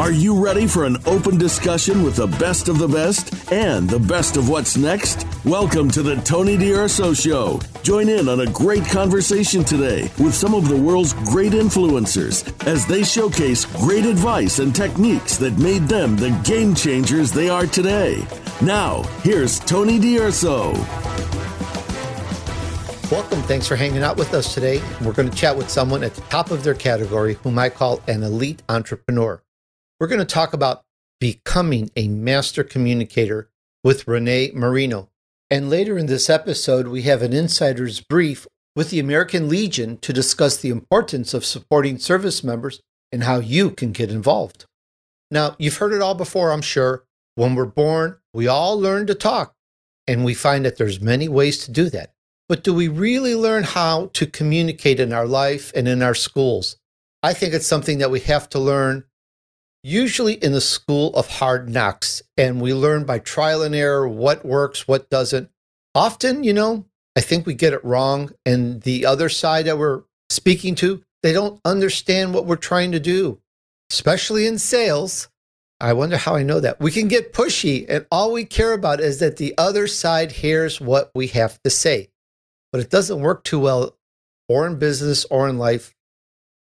Are you ready for an open discussion with the best of the best and the best of what's next? Welcome to the Tony D'Urso Show. Join in on a great conversation today with some of the world's great influencers as they showcase great advice and techniques that made them the game changers they are today. Now, here's Tony D'Urso. Welcome. Thanks for hanging out with us today. We're going to chat with someone at the top of their category whom I call an elite entrepreneur. We're going to talk about becoming a master communicator with Renee Marino. And later in this episode, we have an insider's brief with the American Legion to discuss the importance of supporting service members and how you can get involved. Now, you've heard it all before, I'm sure. When we're born, we all learn to talk, and we find that there's many ways to do that. But do we really learn how to communicate in our life and in our schools? I think it's something that we have to learn usually in the school of hard knocks. And we learn by trial and error what works, what doesn't. Often, you know, I think we get it wrong. And the other side that we're speaking to, they don't understand what we're trying to do, especially in sales. I wonder how I know that. We can get pushy, and all we care about is that the other side hears what we have to say. But it doesn't work too well, or in business or in life.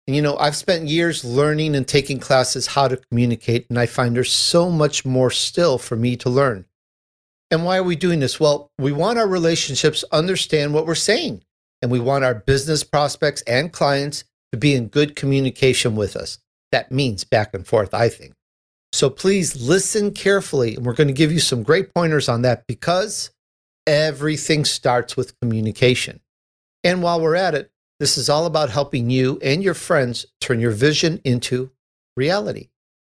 And, you know, I've spent years learning and taking classes how to communicate, and I find there's so much more still for me to learn. And why are we doing this? Well, we want our relationships understand what we're saying, and we want our business prospects and clients to be in good communication with us. That means back and forth, I think. So please listen carefully, and we're going to give you some great pointers on that because everything starts with communication. And while we're at it, this is all about helping you and your friends turn your vision into reality.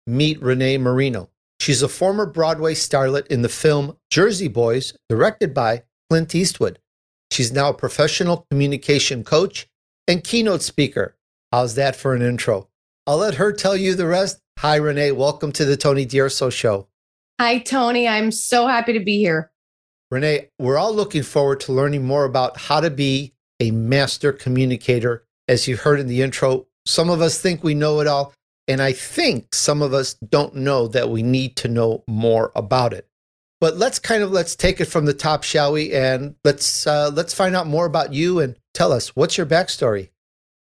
Meet Renee Marino. She's a former Broadway starlet in the film Jersey Boys, directed by Clint Eastwood. She's now a professional communication coach and keynote speaker. How's that for an intro? I'll let her tell you the rest. Hi, Renee. Welcome to the Tony D'Urso Show. Hi, Tony. I'm so happy to be here. Renee, we're all looking forward to learning more about how to be a master communicator. As you heard in the intro, some of us think we know it all. And I think some of us don't know that we need to know more about it. But let's kind of let's take it from the top, shall we? And let's uh, let's find out more about you and tell us what's your backstory.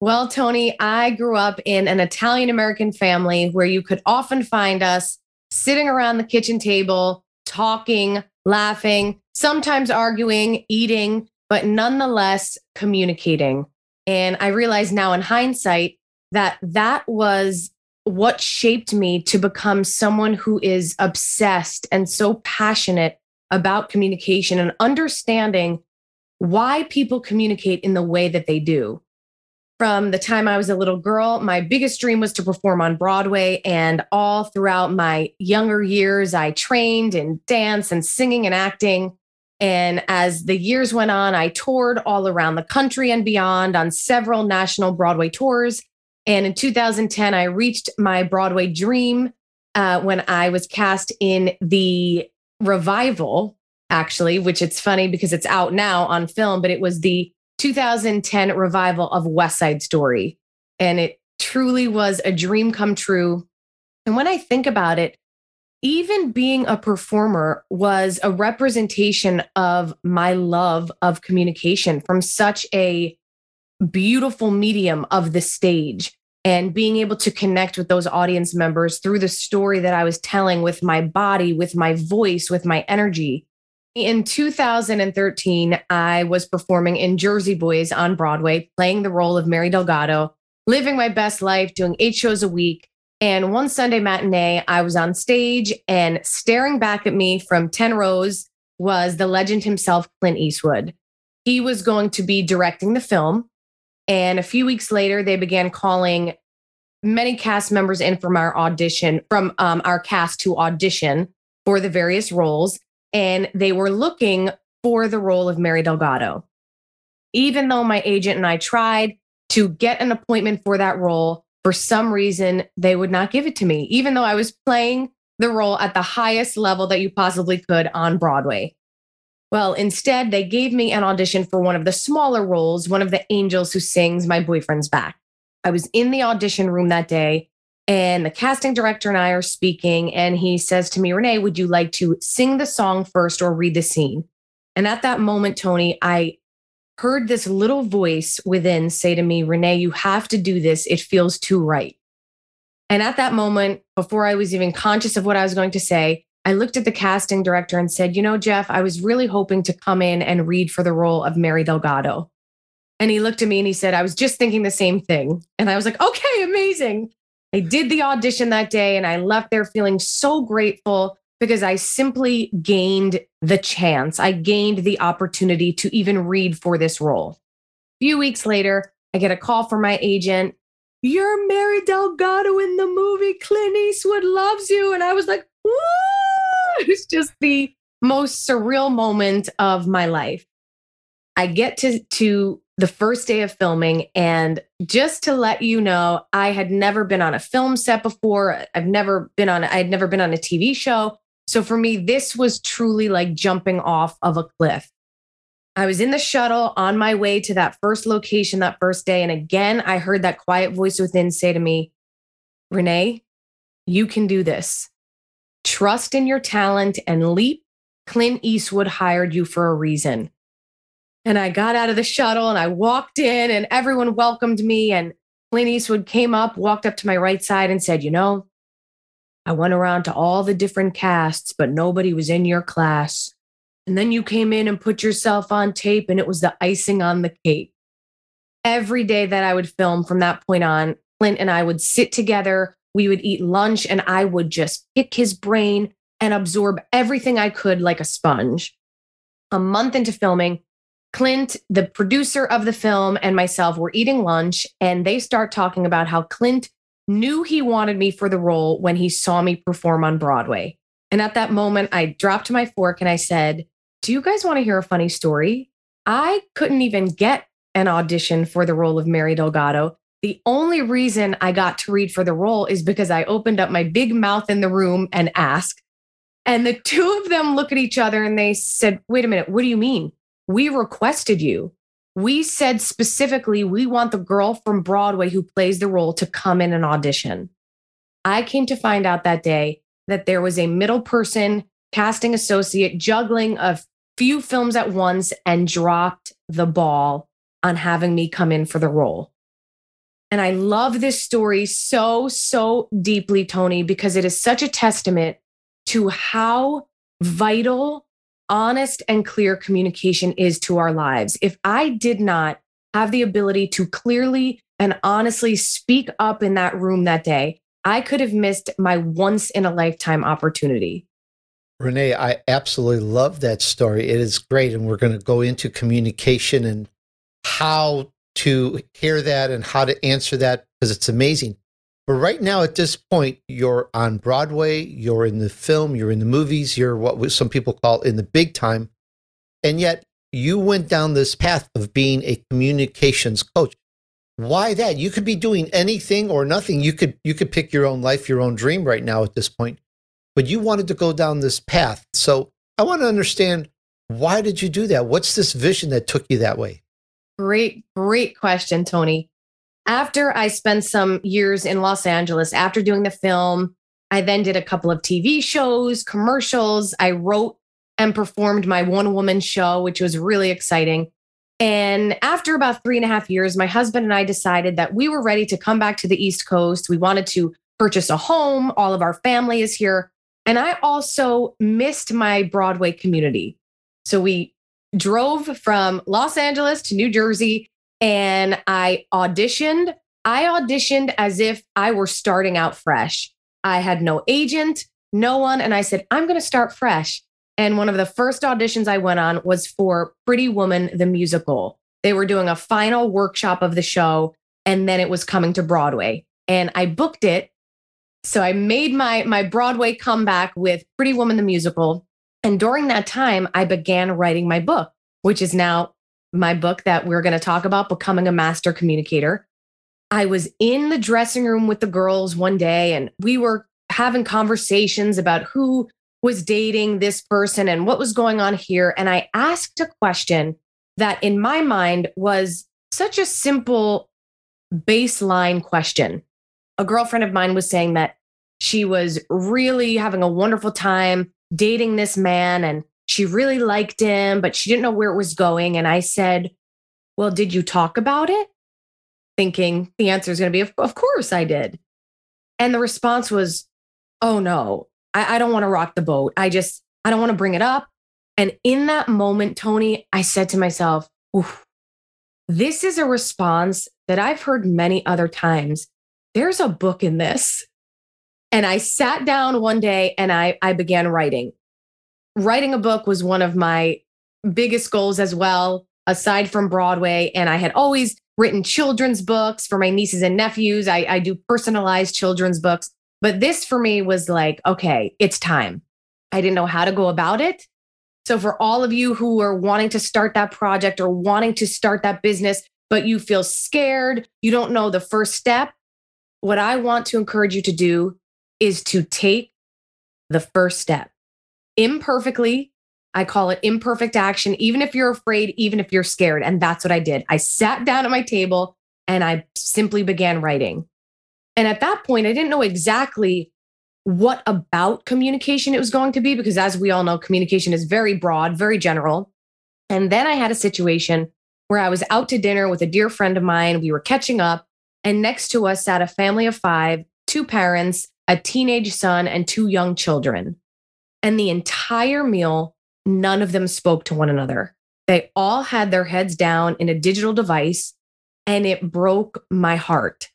Well, Tony, I grew up in an Italian American family where you could often find us sitting around the kitchen table, talking, laughing, sometimes arguing, eating, but nonetheless communicating. And I realize now in hindsight that that was what shaped me to become someone who is obsessed and so passionate about communication and understanding why people communicate in the way that they do. From the time I was a little girl, my biggest dream was to perform on Broadway. And all throughout my younger years, I trained in dance and singing and acting. And as the years went on, I toured all around the country and beyond on several national Broadway tours. And in 2010, I reached my Broadway dream uh, when I was cast in the revival, actually, which it's funny because it's out now on film, but it was the 2010 revival of West Side Story. And it truly was a dream come true. And when I think about it, even being a performer was a representation of my love of communication from such a beautiful medium of the stage and being able to connect with those audience members through the story that I was telling with my body, with my voice, with my energy. In 2013, I was performing in Jersey Boys on Broadway, playing the role of Mary Delgado, living my best life, doing eight shows a week. And one Sunday matinee, I was on stage and staring back at me from 10 rows was the legend himself, Clint Eastwood. He was going to be directing the film. And a few weeks later, they began calling many cast members in from our audition, from um, our cast to audition for the various roles. And they were looking for the role of Mary Delgado. Even though my agent and I tried to get an appointment for that role, for some reason, they would not give it to me, even though I was playing the role at the highest level that you possibly could on Broadway. Well, instead, they gave me an audition for one of the smaller roles, one of the angels who sings My Boyfriend's Back. I was in the audition room that day, And the casting director and I are speaking, and he says to me, Renee, would you like to sing the song first or read the scene? And at that moment, Tony, I heard this little voice within say to me, Renee, you have to do this. It feels too right. And at that moment, before I was even conscious of what I was going to say, I looked at the casting director and said, You know, Jeff, I was really hoping to come in and read for the role of Mary Delgado. And he looked at me and he said, I was just thinking the same thing. And I was like, Okay, amazing. I did the audition that day and I left there feeling so grateful because I simply gained the chance. I gained the opportunity to even read for this role. A few weeks later, I get a call from my agent. You're Mary Delgado in the movie. Clint Eastwood loves you. And I was like, Woo! It's just the most surreal moment of my life. I get to, to the first day of filming. And just to let you know, I had never been on a film set before. I've never been on, I had never been on a TV show. So for me, this was truly like jumping off of a cliff. I was in the shuttle on my way to that first location that first day. And again, I heard that quiet voice within say to me, Renee, you can do this. Trust in your talent and leap. Clint Eastwood hired you for a reason. And I got out of the shuttle and I walked in, and everyone welcomed me. And Clint Eastwood came up, walked up to my right side, and said, You know, I went around to all the different casts, but nobody was in your class. And then you came in and put yourself on tape, and it was the icing on the cake. Every day that I would film from that point on, Clint and I would sit together, we would eat lunch, and I would just pick his brain and absorb everything I could like a sponge. A month into filming, Clint, the producer of the film, and myself were eating lunch, and they start talking about how Clint knew he wanted me for the role when he saw me perform on Broadway. And at that moment, I dropped my fork and I said, Do you guys want to hear a funny story? I couldn't even get an audition for the role of Mary Delgado. The only reason I got to read for the role is because I opened up my big mouth in the room and asked. And the two of them look at each other and they said, Wait a minute, what do you mean? we requested you. We said specifically, we want the girl from Broadway who plays the role to come in and audition. I came to find out that day that there was a middle person casting associate juggling a few films at once and dropped the ball on having me come in for the role. And I love this story so, so deeply, Tony, because it is such a testament to how vital honest and clear communication is to our lives. If I did not have the ability to clearly and honestly speak up in that room that day, I could have missed my once in a lifetime opportunity. Renee, I absolutely love that story. It is great. And we're going to go into communication and how to hear that and how to answer that because it's amazing. But right now, at this point, you're on Broadway, you're in the film, you're in the movies, you're what some people call in the big time. And yet, you went down this path of being a communications coach. Why that? You could be doing anything or nothing. You could you could pick your own life, your own dream right now at this point. But you wanted to go down this path. So I want to understand why did you do that? What's this vision that took you that way? Great, great question, Tony after I spent some years in Los Angeles, after doing the film, I then did a couple of TV shows, commercials. I wrote and performed my one woman show, which was really exciting. And after about three and a half years, my husband and I decided that we were ready to come back to the East Coast. We wanted to purchase a home. All of our family is here. And I also missed my Broadway community. So we drove from Los Angeles to New Jersey and I auditioned. I auditioned as if I were starting out fresh. I had no agent, no one. And I said, I'm going to start fresh. And one of the first auditions I went on was for Pretty Woman, the musical. They were doing a final workshop of the show, and then it was coming to Broadway. And I booked it. So I made my, my Broadway comeback with Pretty Woman, the musical. And during that time, I began writing my book, which is now my book that we're going to talk about, Becoming a Master Communicator. I was in the dressing room with the girls one day and we were having conversations about who was dating this person and what was going on here. And I asked a question that in my mind was such a simple baseline question. a girlfriend of mine was saying that she was really having a wonderful time dating this man and she really liked him, but she didn't know where it was going. And I said, Well, did you talk about it? Thinking the answer is going to be, Of course I did. And the response was, Oh no, I, I don't want to rock the boat. I just, I don't want to bring it up. And in that moment, Tony, I said to myself, this is a response that I've heard many other times. There's a book in this. And I sat down one day and I, I began writing. Writing a book was one of my biggest goals as well, aside from Broadway. And I had always written children's books for my nieces and nephews. I, I do personalized children's books. But this for me was like, okay, it's time. I didn't know how to go about it. So, for all of you who are wanting to start that project or wanting to start that business, but you feel scared, you don't know the first step, what I want to encourage you to do is to take the first step imperfectly. I call it imperfect action, even if you're afraid, even if you're scared. And that's what I did. I sat down at my table and I simply began writing. And at that point, I didn't know exactly what about communication it was going to be, because as we all know, communication is very broad, very general. And then I had a situation where I was out to dinner with a dear friend of mine. We were catching up, and next to us sat a family of five, two parents, a teenage son, and two young children. And the entire meal, none of them spoke to one another. They all had their heads down in a digital device, and it broke my heart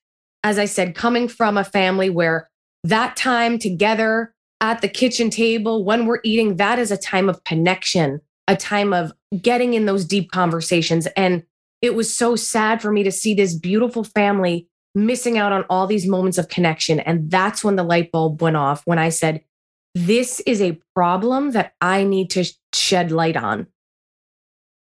as I said, coming from a family where that time together at the kitchen table when we're eating, that is a time of connection, a time of getting in those deep conversations. And it was so sad for me to see this beautiful family missing out on all these moments of connection. And that's when the light bulb went off when I said, this is a problem that I need to shed light on.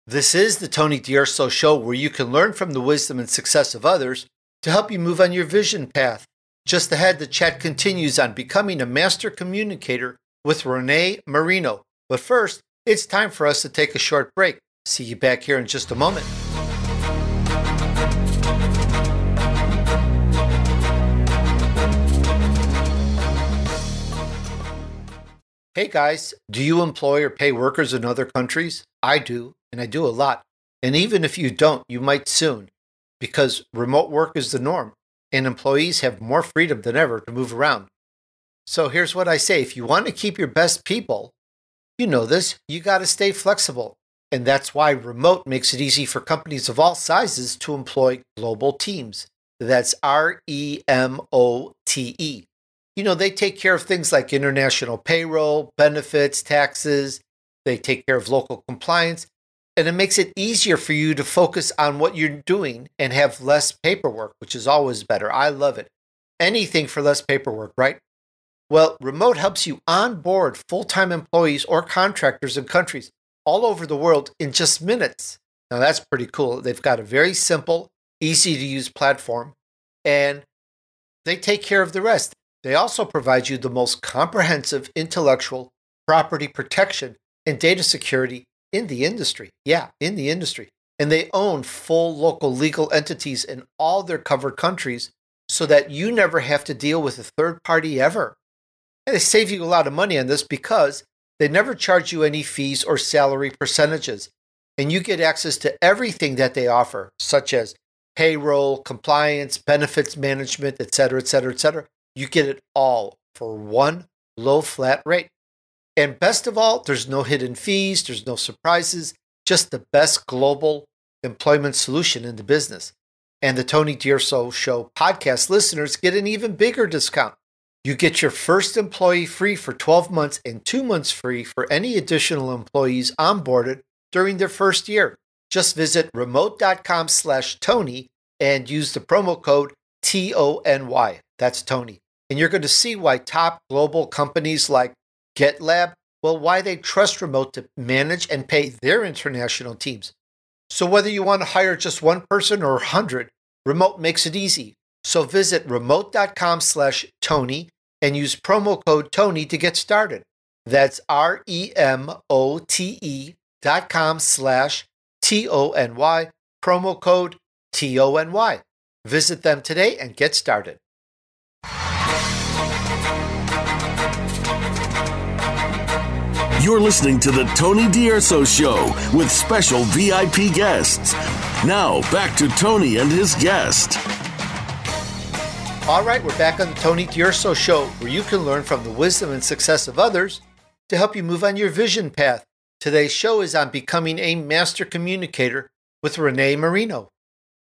This is the Tony D'Urso Show, where you can learn from the wisdom and success of others to help you move on your vision path. Just ahead, the chat continues on becoming a master communicator with Renee Marino. But first, it's time for us to take a short break. See you back here in just a moment. Hey guys, do you employ or pay workers in other countries? I do, and I do a lot. And even if you don't, you might soon because remote work is the norm and employees have more freedom than ever to move around. So here's what I say if you want to keep your best people, you know this, you got to stay flexible. And that's why remote makes it easy for companies of all sizes to employ global teams. That's R E M O T E. You know, they take care of things like international payroll, benefits, taxes, they take care of local compliance, and it makes it easier for you to focus on what you're doing and have less paperwork, which is always better. I love it. Anything for less paperwork, right? Well, remote helps you onboard full time employees or contractors in countries all over the world in just minutes. Now, that's pretty cool. They've got a very simple, easy to use platform, and they take care of the rest. They also provide you the most comprehensive intellectual property protection and data security in the industry. Yeah, in the industry. And they own full local legal entities in all their covered countries so that you never have to deal with a third party ever. And they save you a lot of money on this because they never charge you any fees or salary percentages. And you get access to everything that they offer, such as payroll, compliance, benefits management, et cetera, et cetera, et cetera. You get it all for one low flat rate. And best of all, there's no hidden fees, there's no surprises, just the best global employment solution in the business. And the Tony D'Urso Show podcast listeners get an even bigger discount. You get your first employee free for 12 months and two months free for any additional employees onboarded during their first year. Just visit remote.com slash Tony and use the promo code T O N Y. That's Tony. And you're going to see why top global companies like GitLab, well, why they trust Remote to manage and pay their international teams. So whether you want to hire just one person or 100, Remote makes it easy. So visit remote.com slash Tony and use promo code Tony to get started. That's R E M O T E dot com slash T O N Y, promo code T O N Y. Visit them today and get started. You're listening to the Tony D'Urso Show with special VIP guests. Now, back to Tony and his guest. All right, we're back on the Tony D'Urso Show, where you can learn from the wisdom and success of others to help you move on your vision path. Today's show is on becoming a master communicator with Renee Marino.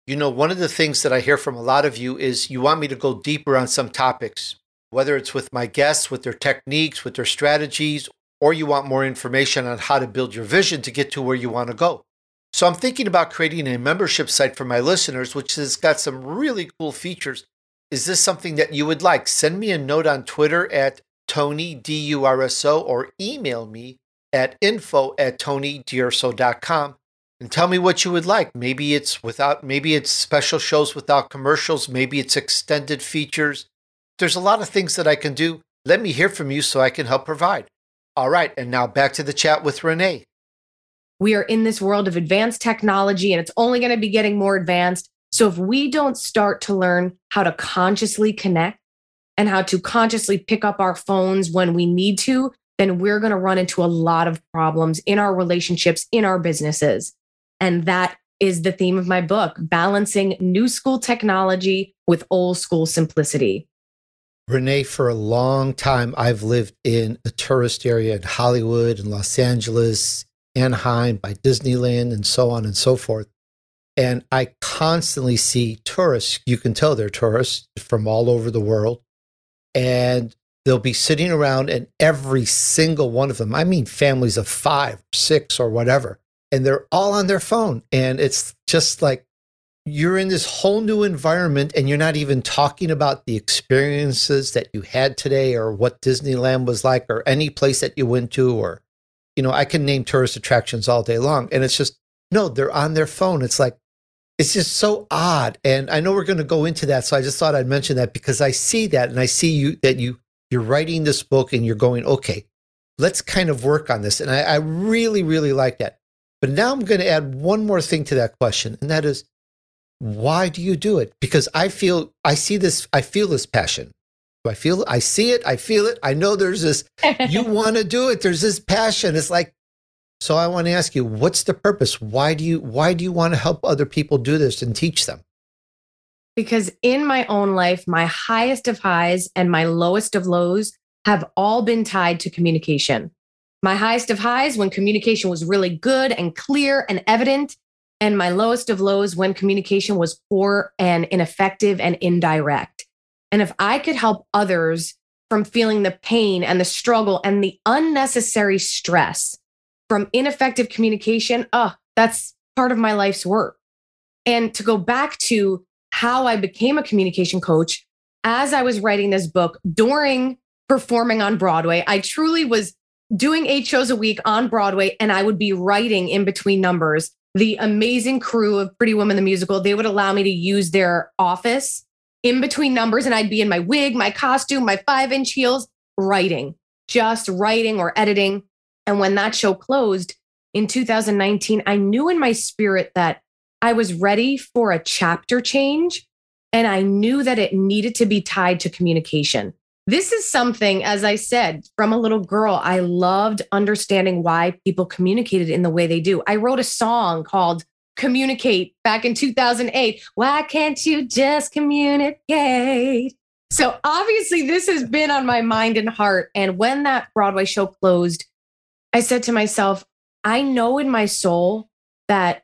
You know, one of the things that I hear from a lot of you is you want me to go deeper on some topics, whether it's with my guests, with their techniques, with their strategies, or you want more information on how to build your vision to get to where you want to go. So I'm thinking about creating a membership site for my listeners, which has got some really cool features. Is this something that you would like? Send me a note on Twitter at Tony D-U-R-S-O or email me at info at tonydurso.com and tell me what you would like. Maybe it's without, maybe it's special shows without commercials. Maybe it's extended features. There's a lot of things that I can do. Let me hear from you so I can help provide. All right. And now back to the chat with Renee. We are in this world of advanced technology and it's only going to be getting more advanced. So if we don't start to learn how to consciously connect and how to consciously pick up our phones when we need to, then we're going to run into a lot of problems in our relationships, in our businesses. And that is the theme of my book, balancing new school technology with old school simplicity. Renee, for a long time, I've lived in a tourist area in Hollywood and Los Angeles, Anaheim, by Disneyland, and so on and so forth. And I constantly see tourists. You can tell they're tourists from all over the world. And they'll be sitting around, and every single one of them, I mean, families of five, six, or whatever, and they're all on their phone. And it's just like you're in this whole new environment and you're not even talking about the experiences that you had today or what Disneyland was like or any place that you went to or you know, I can name tourist attractions all day long and it's just no, they're on their phone. It's like it's just so odd. And I know we're going to go into that, so I just thought I'd mention that because I see that and I see you that you you're writing this book and you're going, okay, let's kind of work on this. And I, I really, really like that. But now I'm going to add one more thing to that question, and that is, why do you do it? Because I feel, I see this, I feel this passion. I feel, I see it, I feel it. I know there's this, you want to do it. There's this passion. It's like, so I want to ask you, what's the purpose? Why do you, why do you want to help other people do this and teach them? Because in my own life, my highest of highs and my lowest of lows have all been tied to communication. My highest of highs when communication was really good and clear and evident, and my lowest of lows when communication was poor and ineffective and indirect. And if I could help others from feeling the pain and the struggle and the unnecessary stress from ineffective communication, oh, that's part of my life's work. And to go back to how I became a communication coach, as I was writing this book during performing on Broadway, I truly was doing eight shows a week on Broadway, and I would be writing in between numbers. The amazing crew of Pretty Woman the Musical, they would allow me to use their office in between numbers, and I'd be in my wig, my costume, my five inch heels, writing, just writing or editing. And when that show closed in 2019, I knew in my spirit that I was ready for a chapter change. And I knew that it needed to be tied to communication. This is something, as I said, from a little girl, I loved understanding why people communicated in the way they do. I wrote a song called Communicate back in 2008. Why can't you just communicate? So obviously, this has been on my mind and heart. And when that Broadway show closed, I said to myself, I know in my soul that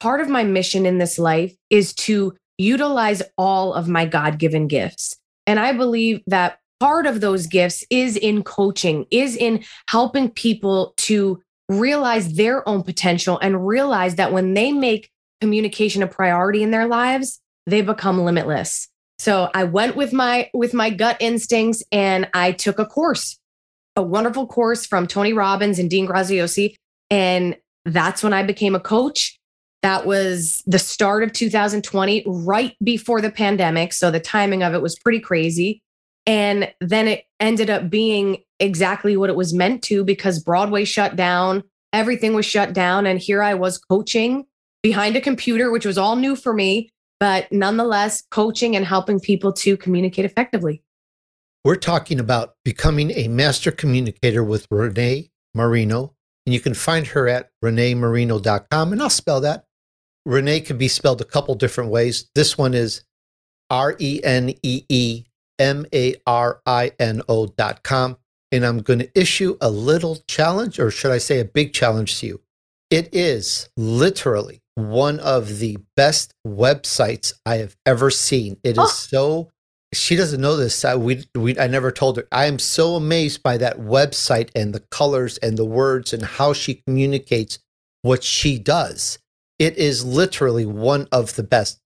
part of my mission in this life is to utilize all of my God given gifts. And I believe that part of those gifts is in coaching, is in helping people to realize their own potential and realize that when they make communication a priority in their lives, they become limitless. So I went with my with my gut instincts and I took a course, a wonderful course from Tony Robbins and Dean Graziosi. And that's when I became a coach. That was the start of 2020, right before the pandemic. So the timing of it was pretty crazy. And then it ended up being exactly what it was meant to because Broadway shut down, everything was shut down. And here I was coaching behind a computer, which was all new for me, but nonetheless, coaching and helping people to communicate effectively. We're talking about becoming a master communicator with Renee Marino. And you can find her at reneemarino.com. And I'll spell that. Renee can be spelled a couple different ways. This one is R E N E E M A R I N O dot com. And I'm going to issue a little challenge, or should I say a big challenge to you? It is literally one of the best websites I have ever seen. It is oh. so she doesn't know this. I, we, we, I never told her. I am so amazed by that website and the colors and the words and how she communicates what she does. It is literally one of the best.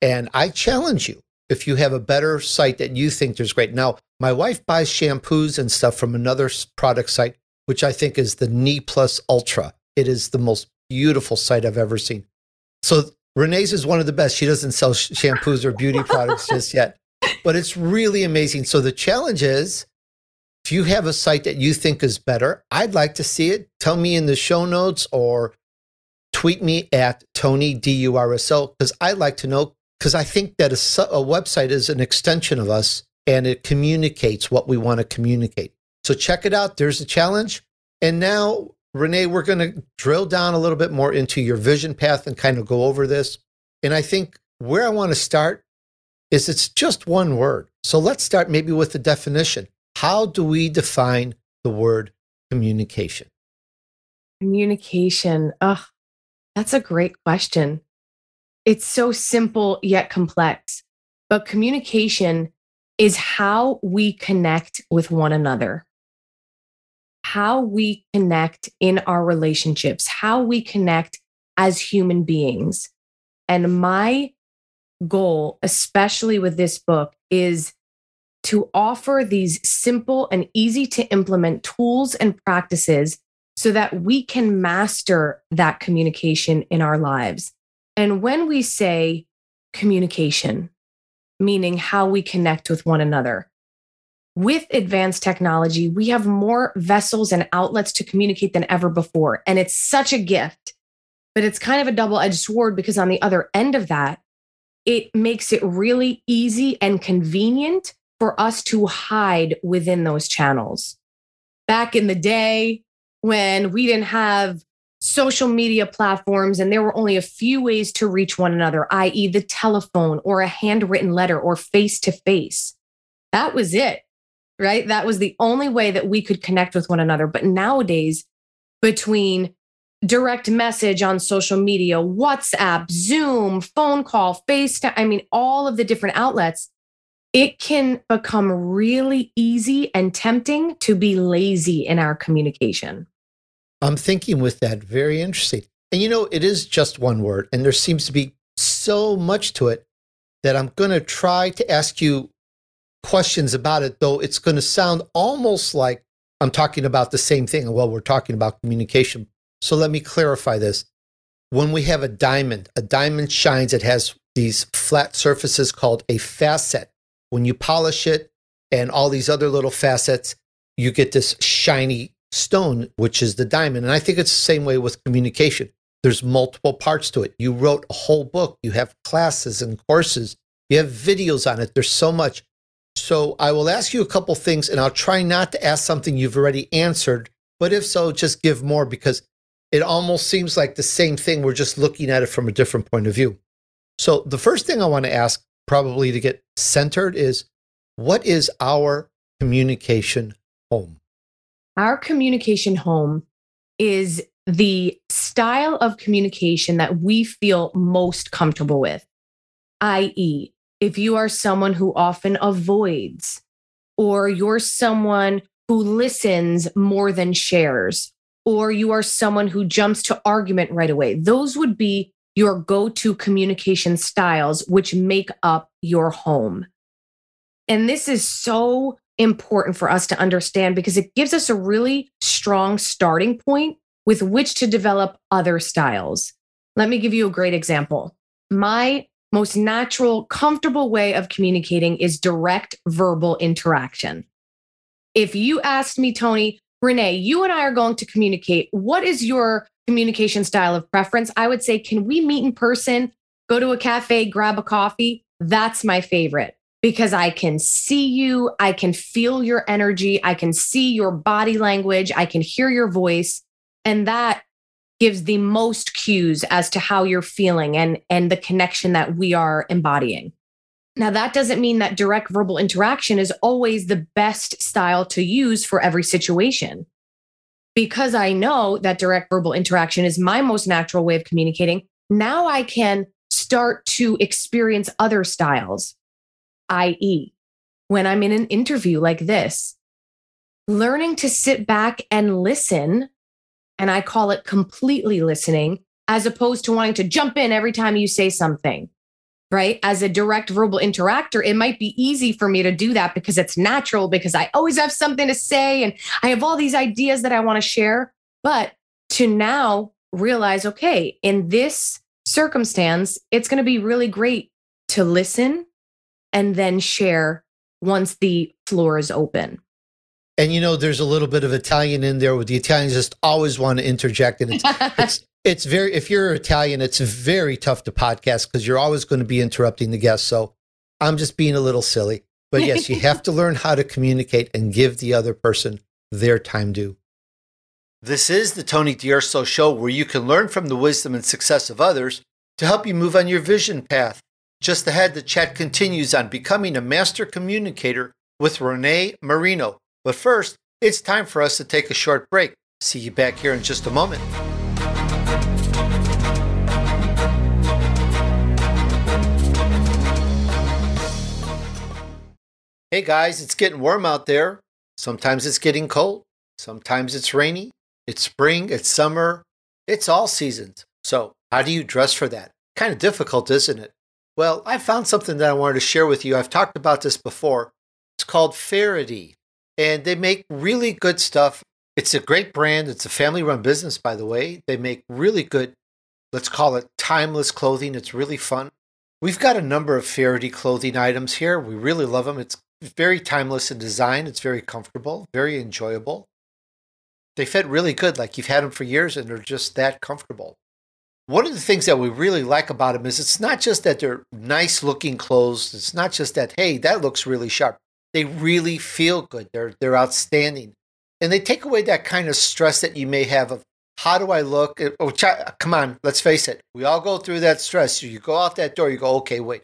And I challenge you if you have a better site that you think is great. Now, my wife buys shampoos and stuff from another product site, which I think is the Knee Plus Ultra. It is the most beautiful site I've ever seen. So Renee's is one of the best. She doesn't sell shampoos or beauty products just yet, but it's really amazing. So the challenge is if you have a site that you think is better, I'd like to see it. Tell me in the show notes or tweet me at Tony D-U-R-S-O because I'd like to know because I think that a, a website is an extension of us and it communicates what we want to communicate. So check it out. There's a challenge. And now, Renee, we're going to drill down a little bit more into your vision path and kind of go over this. And I think where I want to start is it's just one word. So let's start maybe with the definition. How do we define the word communication? Communication. Ugh, that's a great question. It's so simple yet complex. But communication is how we connect with one another, how we connect in our relationships, how we connect as human beings. And my goal, especially with this book, is to offer these simple and easy to implement tools and practices so that we can master that communication in our lives. And when we say communication, meaning how we connect with one another, with advanced technology, we have more vessels and outlets to communicate than ever before. And it's such a gift, but it's kind of a double edged sword because on the other end of that, it makes it really easy and convenient for us to hide within those channels. Back in the day, when we didn't have social media platforms and there were only a few ways to reach one another, i.e., the telephone or a handwritten letter or face to face. That was it, right? That was the only way that we could connect with one another. But nowadays, between direct message on social media, WhatsApp, Zoom, phone call, FaceTime, I mean, all of the different outlets, it can become really easy and tempting to be lazy in our communication. I'm thinking with that, very interesting. And you know, it is just one word, and there seems to be so much to it that I'm going to try to ask you questions about it, though it's going to sound almost like I'm talking about the same thing. Well, we're talking about communication. So let me clarify this. When we have a diamond, a diamond shines, it has these flat surfaces called a facet. When you polish it and all these other little facets, you get this shiny stone, which is the diamond. And I think it's the same way with communication. There's multiple parts to it. You wrote a whole book, you have classes and courses, you have videos on it. There's so much. So I will ask you a couple things and I'll try not to ask something you've already answered. But if so, just give more because it almost seems like the same thing. We're just looking at it from a different point of view. So the first thing I want to ask, probably to get centered, is what is our communication home? Our communication home is the style of communication that we feel most comfortable with, i.e., if you are someone who often avoids, or you're someone who listens more than shares, or you are someone who jumps to argument right away, those would be your go to communication styles, which make up your home. And this is so important for us to understand because it gives us a really strong starting point with which to develop other styles. Let me give you a great example. My most natural, comfortable way of communicating is direct verbal interaction. If you asked me, Tony, Renee, you and I are going to communicate. What is your communication style of preference? I would say, can we meet in person, go to a cafe, grab a coffee? That's my favorite because I can see you, I can feel your energy, I can see your body language, I can hear your voice. And that gives the most cues as to how you're feeling and, and the connection that we are embodying. Now, that doesn't mean that direct verbal interaction is always the best style to use for every situation. Because I know that direct verbal interaction is my most natural way of communicating, now I can start to experience other styles, i.e., when I'm in an interview like this, learning to sit back and listen. And I call it completely listening, as opposed to wanting to jump in every time you say something right? As a direct verbal interactor, it might be easy for me to do that because it's natural, because I always have something to say and I have all these ideas that I want to share. But to now realize, okay, in this circumstance, it's going to be really great to listen and then share once the floor is open. And you know, there's a little bit of Italian in there with the Italians just always want to interject. And it's, it's, it's very, if you're Italian, it's very tough to podcast because you're always going to be interrupting the guests. So I'm just being a little silly. But yes, you have to learn how to communicate and give the other person their time due. This is the Tony D'Urso Show, where you can learn from the wisdom and success of others to help you move on your vision path. Just ahead, the chat continues on becoming a master communicator with Renee Marino. But first, it's time for us to take a short break. See you back here in just a moment. Hey guys, it's getting warm out there. Sometimes it's getting cold. Sometimes it's rainy. It's spring, it's summer, it's all seasons. So, how do you dress for that? Kind of difficult, isn't it? Well, I found something that I wanted to share with you. I've talked about this before. It's called Faherty, and they make really good stuff. It's a great brand. It's a family run business, by the way. They make really good, let's call it timeless clothing. It's really fun. We've got a number of Faherty clothing items here. We really love them. It's very timeless in design. It's very comfortable, very enjoyable they fit really good. Like you've had them for years and they're just that comfortable. One of the things that we really like about them is it's not just that they're nice looking clothes. It's not just that, hey, that looks really sharp. They really feel good. They're, they're outstanding. And they take away that kind of stress that you may have of how do I look? Oh, come on, let's face it. We all go through that stress. You go out that door, you go, okay, wait,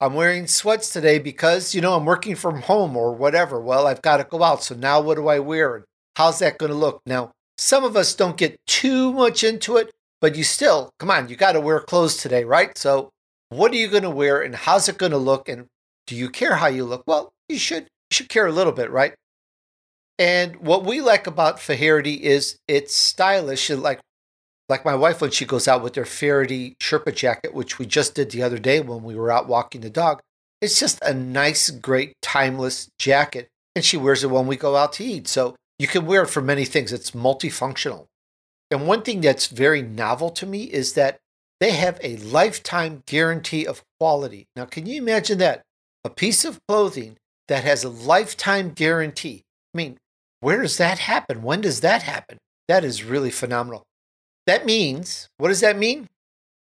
I'm wearing sweats today because, you know, I'm working from home or whatever. Well, I've got to go out. So now what do I wear? How's that going to look? Now, some of us don't get too much into it, but you still, come on, you got to wear clothes today, right? So, what are you going to wear and how's it going to look? And do you care how you look? Well, you should, you should care a little bit, right? And what we like about Faherty is it's stylish. Like, like my wife when she goes out with her Faherty Sherpa jacket, which we just did the other day when we were out walking the dog. It's just a nice, great, timeless jacket, and she wears it when we go out to eat. So you can wear it for many things. It's multifunctional. And one thing that's very novel to me is that they have a lifetime guarantee of quality. Now, can you imagine that? A piece of clothing that has a lifetime guarantee. I mean, where does that happen? When does that happen? That is really phenomenal. That means, what does that mean?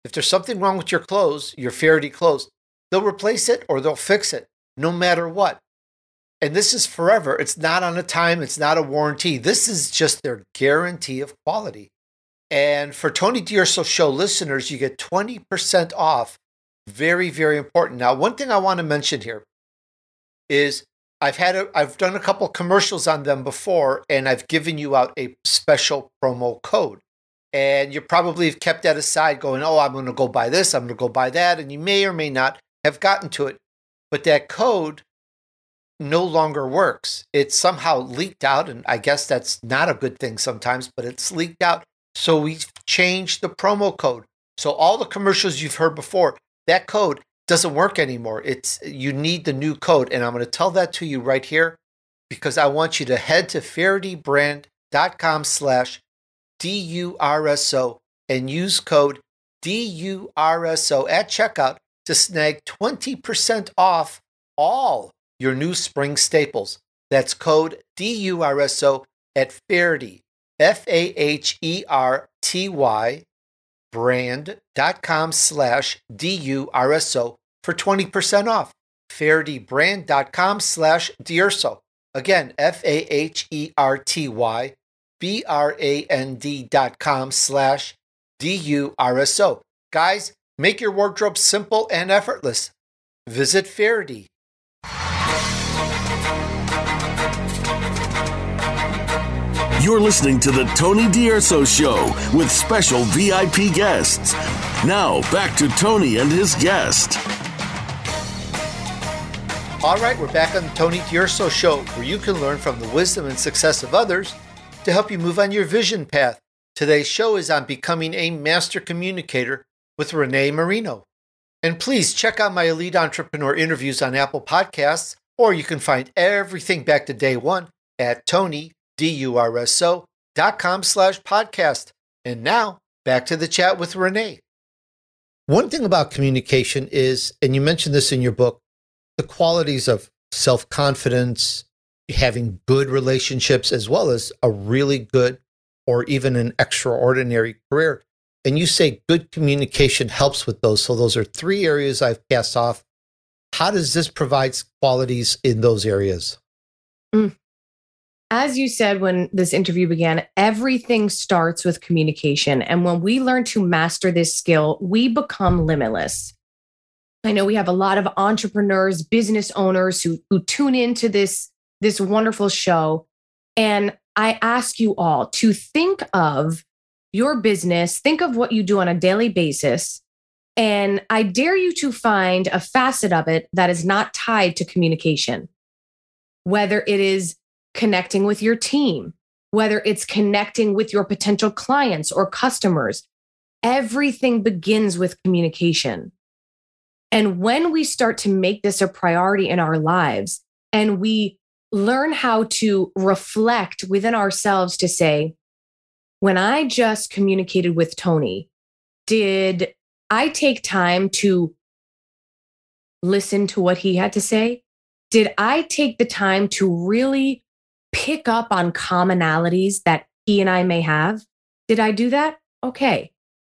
If there's something wrong with your clothes, your Faherty clothes, they'll replace it or they'll fix it no matter what and this is forever. It's not on a time, it's not a warranty. This is just their guarantee of quality. And for Tony D'Urso Show listeners, you get 20% off. Very, very important. Now, one thing I want to mention here is I've had a, I've done a couple commercials on them before, and I've given you out a special promo code. And you probably have kept that aside, going, "Oh, I'm going to go buy this, I'm going to go buy that," and you may or may not have gotten to it. But that code no longer works. It's somehow leaked out, and I guess that's not a good thing sometimes, but it's leaked out. So we changed the promo code. So all the commercials you've heard before, that code doesn't work anymore. It's you need the new code, and I'm going to tell that to you right here because I want you to head to fahertybrand.com slash D-U-R-S-O and use code D-U-R-S-O at checkout to snag 20% off all your new spring staples. That's code DURSO at Faherty, F A H E R T Y, brand.com slash DURSO for 20% off. fahertybrand.com slash D'Urso. Again, F-A-H-E-R-T-Y B-R-A-N-D dot com slash D-U-R-S-O. Guys, make your wardrobe simple and effortless. Visit Faherty. You're listening to the Tony D'Urso Show with special VIP guests. Now, back to Tony and his guest. All right, we're back on the Tony D'Urso Show, where you can learn from the wisdom and success of others to help you move on your vision path. Today's show is on becoming a master communicator with Renee Marino. And please check out my elite entrepreneur interviews on Apple Podcasts, or you can find everything back to day one at Tony D-U-R-S-O.com slash podcast. And now back to the chat with Renee. One thing about communication is, and you mentioned this in your book, the qualities of self confidence, having good relationships, as well as a really good or even an extraordinary career. And you say good communication helps with those. So those are three areas I've passed off. How does this provide qualities in those areas? Mm as you said when this interview began, everything starts with communication. And when we learn to master this skill, we become limitless. I know we have a lot of entrepreneurs, business owners who, who tune into this, this wonderful show. And I ask you all to think of your business, think of what you do on a daily basis. And I dare you to find a facet of it that is not tied to communication, whether it is connecting with your team, whether it's connecting with your potential clients or customers. Everything begins with communication. And when we start to make this a priority in our lives and we learn how to reflect within ourselves to say, when I just communicated with Tony, did I take time to listen to what he had to say? Did I take the time to really pick up on commonalities that he and I may have. Did I do that? Okay.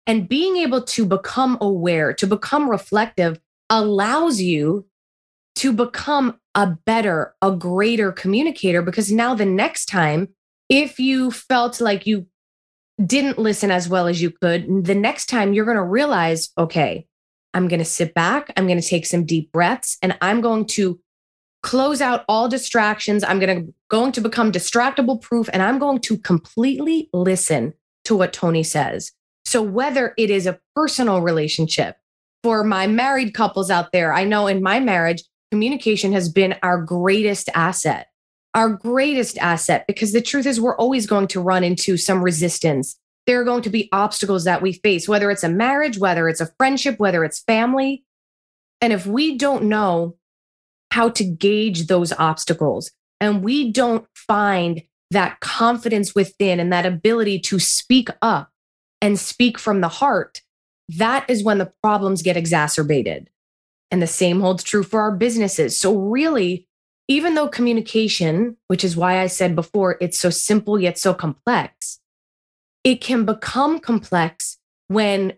And being able to become aware, to become reflective, allows you to become a better, a greater communicator because now the next time, if you felt like you didn't listen as well as you could, the next time you're going to realize, okay, I'm going to sit back, I'm going to take some deep breaths, and I'm going to close out all distractions. I'm going to going to become distractible proof and I'm going to completely listen to what Tony says. So whether it is a personal relationship for my married couples out there, I know in my marriage communication has been our greatest asset. Our greatest asset because the truth is we're always going to run into some resistance. There are going to be obstacles that we face, whether it's a marriage, whether it's a friendship, whether it's family. And if we don't know how to gauge those obstacles. And we don't find that confidence within and that ability to speak up and speak from the heart. That is when the problems get exacerbated. And the same holds true for our businesses. So, really, even though communication, which is why I said before, it's so simple yet so complex, it can become complex when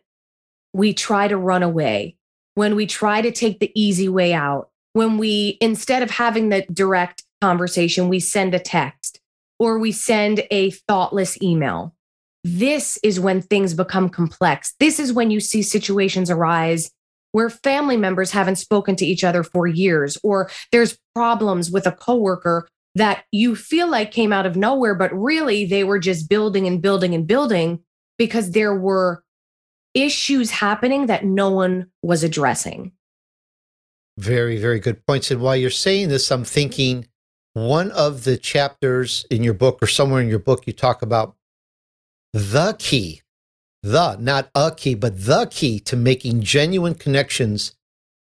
we try to run away, when we try to take the easy way out, when we, instead of having the direct conversation, we send a text or we send a thoughtless email. This is when things become complex. This is when you see situations arise where family members haven't spoken to each other for years, or there's problems with a coworker that you feel like came out of nowhere, but really they were just building and building and building because there were issues happening that no one was addressing. Very, very good points. And while you're saying this, I'm thinking one of the chapters in your book or somewhere in your book, you talk about the key, the, not a key, but the key to making genuine connections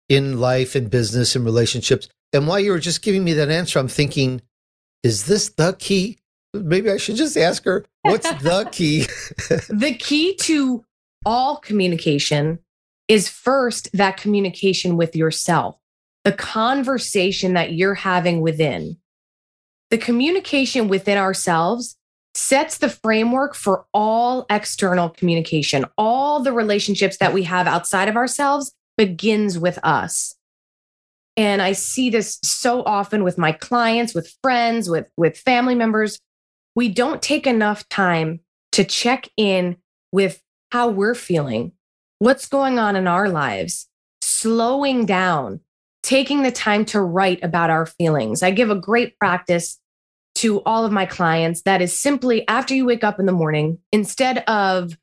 in life and business and relationships. And while you were just giving me that answer, I'm thinking, is this the key? Maybe I should just ask her, what's the key? the key to all communication is first that communication with yourself the conversation that you're having within. The communication within ourselves sets the framework for all external communication. All the relationships that we have outside of ourselves begins with us. And I see this so often with my clients, with friends, with, with family members. We don't take enough time to check in with how we're feeling, what's going on in our lives, slowing down, taking the time to write about our feelings. I give a great practice to all of my clients that is simply after you wake up in the morning, instead of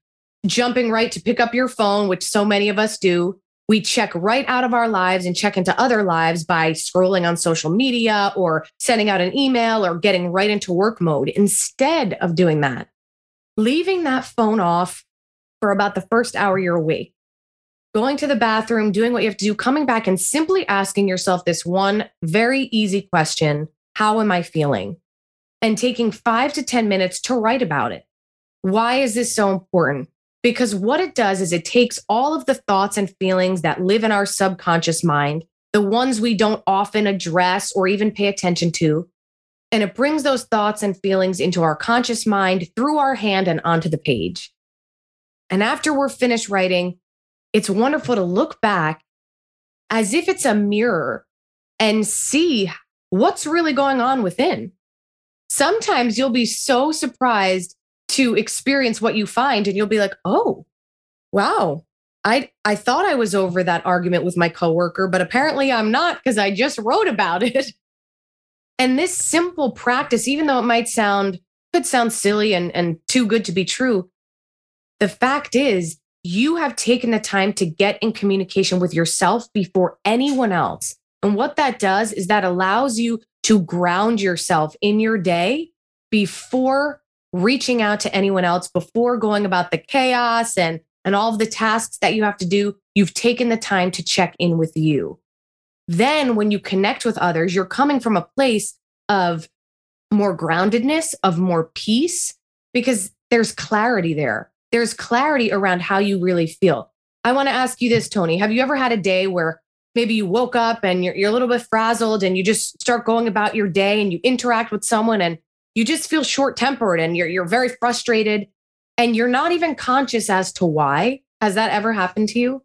jumping right to pick up your phone, which so many of us do, we check right out of our lives and check into other lives by scrolling on social media or sending out an email or getting right into work mode. Instead of doing that, leaving that phone off for about the first hour you're awake, going to the bathroom, doing what you have to do, coming back and simply asking yourself this one very easy question How am I feeling? And taking five to 10 minutes to write about it. Why is this so important? Because what it does is it takes all of the thoughts and feelings that live in our subconscious mind, the ones we don't often address or even pay attention to, and it brings those thoughts and feelings into our conscious mind through our hand and onto the page. And after we're finished writing, it's wonderful to look back as if it's a mirror and see what's really going on within. Sometimes you'll be so surprised to experience what you find and you'll be like, "Oh, wow. I I thought I was over that argument with my coworker, but apparently I'm not because I just wrote about it." And this simple practice, even though it might sound could sound silly and, and too good to be true, the fact is you have taken the time to get in communication with yourself before anyone else. And what that does is that allows you to ground yourself in your day before reaching out to anyone else, before going about the chaos and, and all of the tasks that you have to do. You've taken the time to check in with you. Then, when you connect with others, you're coming from a place of more groundedness, of more peace, because there's clarity there there's clarity around how you really feel. I want to ask you this, Tony. Have you ever had a day where maybe you woke up and you're, you're a little bit frazzled and you just start going about your day and you interact with someone and you just feel short tempered and you're, you're very frustrated and you're not even conscious as to why? Has that ever happened to you?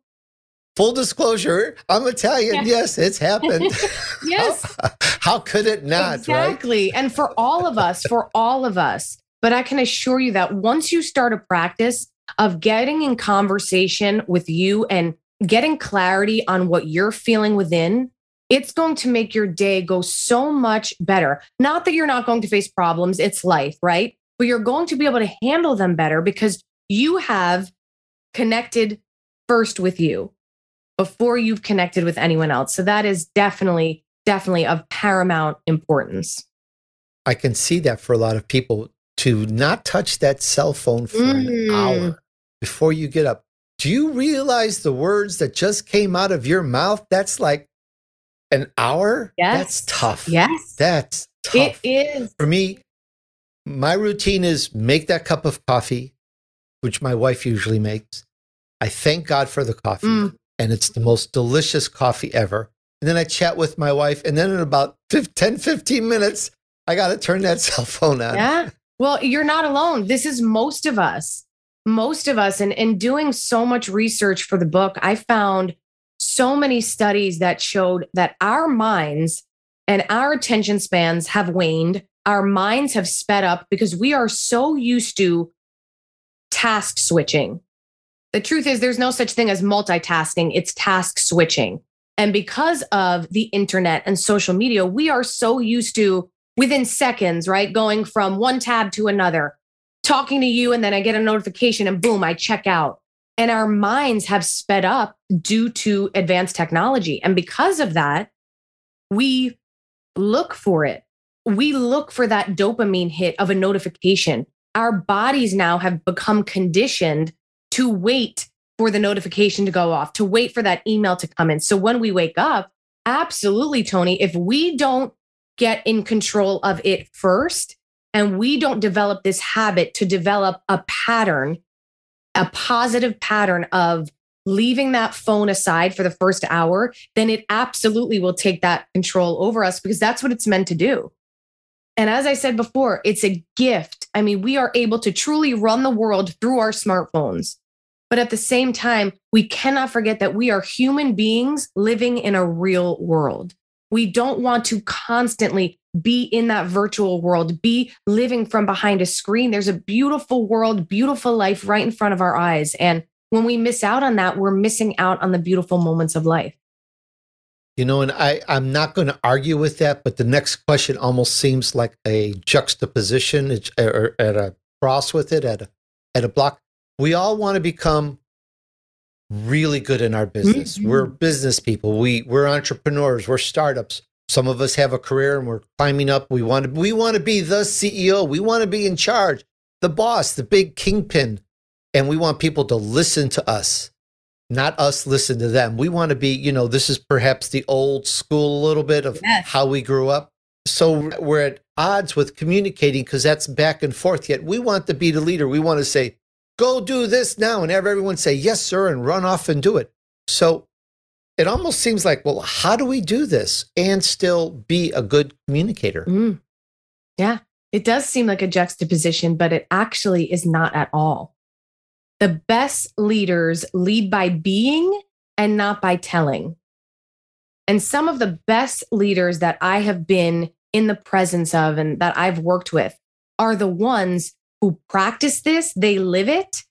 Full disclosure, I'm Italian. Yeah. Yes, it's happened. yes. how, how, could it not? Exactly. Right? And for all of us, for all of us, but I can assure you that once you start a practice of getting in conversation with you and getting clarity on what you're feeling within, it's going to make your day go so much better. Not that you're not going to face problems, it's life, right? But you're going to be able to handle them better because you have connected first with you before you've connected with anyone else. So that is definitely, definitely of paramount importance. I can see that for a lot of people to not touch that cell phone for mm. an hour before you get up. Do you realize the words that just came out of your mouth? That's like an hour? Yes. That's tough. Yes. That's tough. It is. For me, my routine is make that cup of coffee, which my wife usually makes. I thank God for the coffee, mm. and it's the most delicious coffee ever. And then I chat with my wife, and then in about 10, 15 minutes, I got to turn that cell phone on. Yeah. Well, you're not alone. This is most of us. Most of us. And in doing so much research for the book, I found so many studies that showed that our minds and our attention spans have waned. Our minds have sped up because we are so used to task switching. The truth is, there's no such thing as multitasking, it's task switching. And because of the internet and social media, we are so used to within seconds, right? Going from one tab to another, talking to you, and then I get a notification and boom, I check out. And our minds have sped up due to advanced technology. And because of that, we look for it. We look for that dopamine hit of a notification. Our bodies now have become conditioned to wait for the notification to go off, to wait for that email to come in. So when we wake up, absolutely, Tony, if we don't get in control of it first and we don't develop this habit to develop a pattern, a positive pattern of leaving that phone aside for the first hour, then it absolutely will take that control over us because that's what it's meant to do. And as I said before, it's a gift. I mean, we are able to truly run the world through our smartphones. But at the same time, we cannot forget that we are human beings living in a real world. We don't want to constantly be in that virtual world, be living from behind a screen. There's a beautiful world, beautiful life right in front of our eyes. And when we miss out on that, we're missing out on the beautiful moments of life. You know, and I, I'm not going to argue with that, but the next question almost seems like a juxtaposition or at a cross with it, at a, at a block. We all want to become really good in our business. Mm-hmm. We're business people. We we're entrepreneurs. We're startups. Some of us have a career and we're climbing up. We want to we want to be the CEO. We want to be in charge, the boss, the big kingpin, and we want people to listen to us not us listen to them. We want to be, you know, this is perhaps the old school a little bit of yes. how we grew up. So we're at odds with communicating because that's back and forth. Yet we want to be the leader. We want to say, go do this now and have everyone say, yes, sir, and run off and do it. So it almost seems like, well, how do we do this and still be a good communicator? Mm. Yeah, it does seem like a juxtaposition, but it actually is not at all the best leaders lead by being and not by telling. And some of the best leaders that I have been in the presence of and that I've worked with are the ones who practice this, they live it,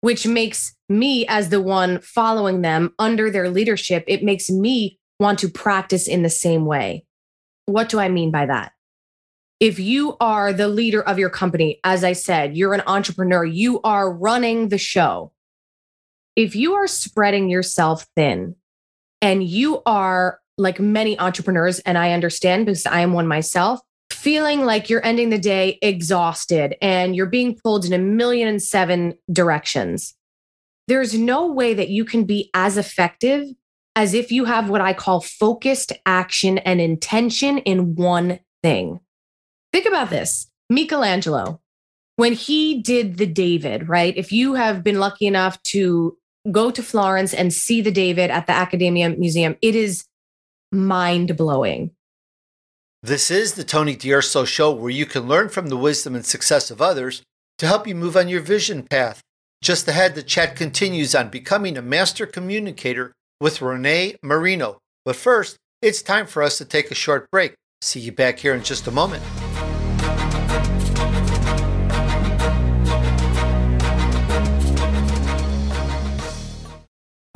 which makes me, as the one following them under their leadership, it makes me want to practice in the same way. What do I mean by that? if you are the leader of your company, as I said, you're an entrepreneur, you are running the show. If you are spreading yourself thin and you are like many entrepreneurs, and I understand because I am one myself, feeling like you're ending the day exhausted and you're being pulled in a million and seven directions, there's no way that you can be as effective as if you have what I call focused action and intention in one thing. Think about this Michelangelo, when he did the David, right? If you have been lucky enough to go to Florence and see the David at the Academia Museum, it is mind blowing. This is the Tony D'Urso Show, where you can learn from the wisdom and success of others to help you move on your vision path. Just ahead, the chat continues on becoming a master communicator with Renee Marino. But first, it's time for us to take a short break. See you back here in just a moment.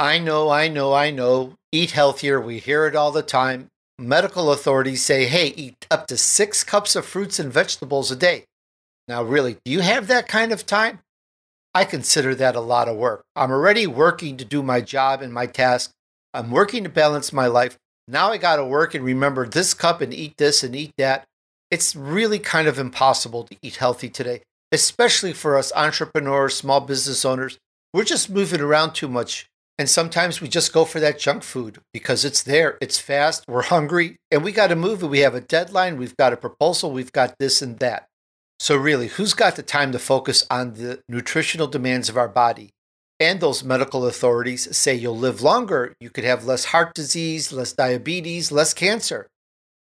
I know, I know, I know. Eat healthier. We hear it all the time. Medical authorities say, hey, eat up to six cups of fruits and vegetables a day. Now, really, do you have that kind of time? I consider that a lot of work. I'm already working to do my job and my task. I'm working to balance my life. Now I got to work and remember this cup and eat this and eat that. It's really kind of impossible to eat healthy today, especially for us entrepreneurs, small business owners. We're just moving around too much. And sometimes we just go for that junk food because it's there, it's fast, we're hungry, and we got to move it. We have a deadline, we've got a proposal, we've got this and that. So, really, who's got the time to focus on the nutritional demands of our body? And those medical authorities say you'll live longer, you could have less heart disease, less diabetes, less cancer.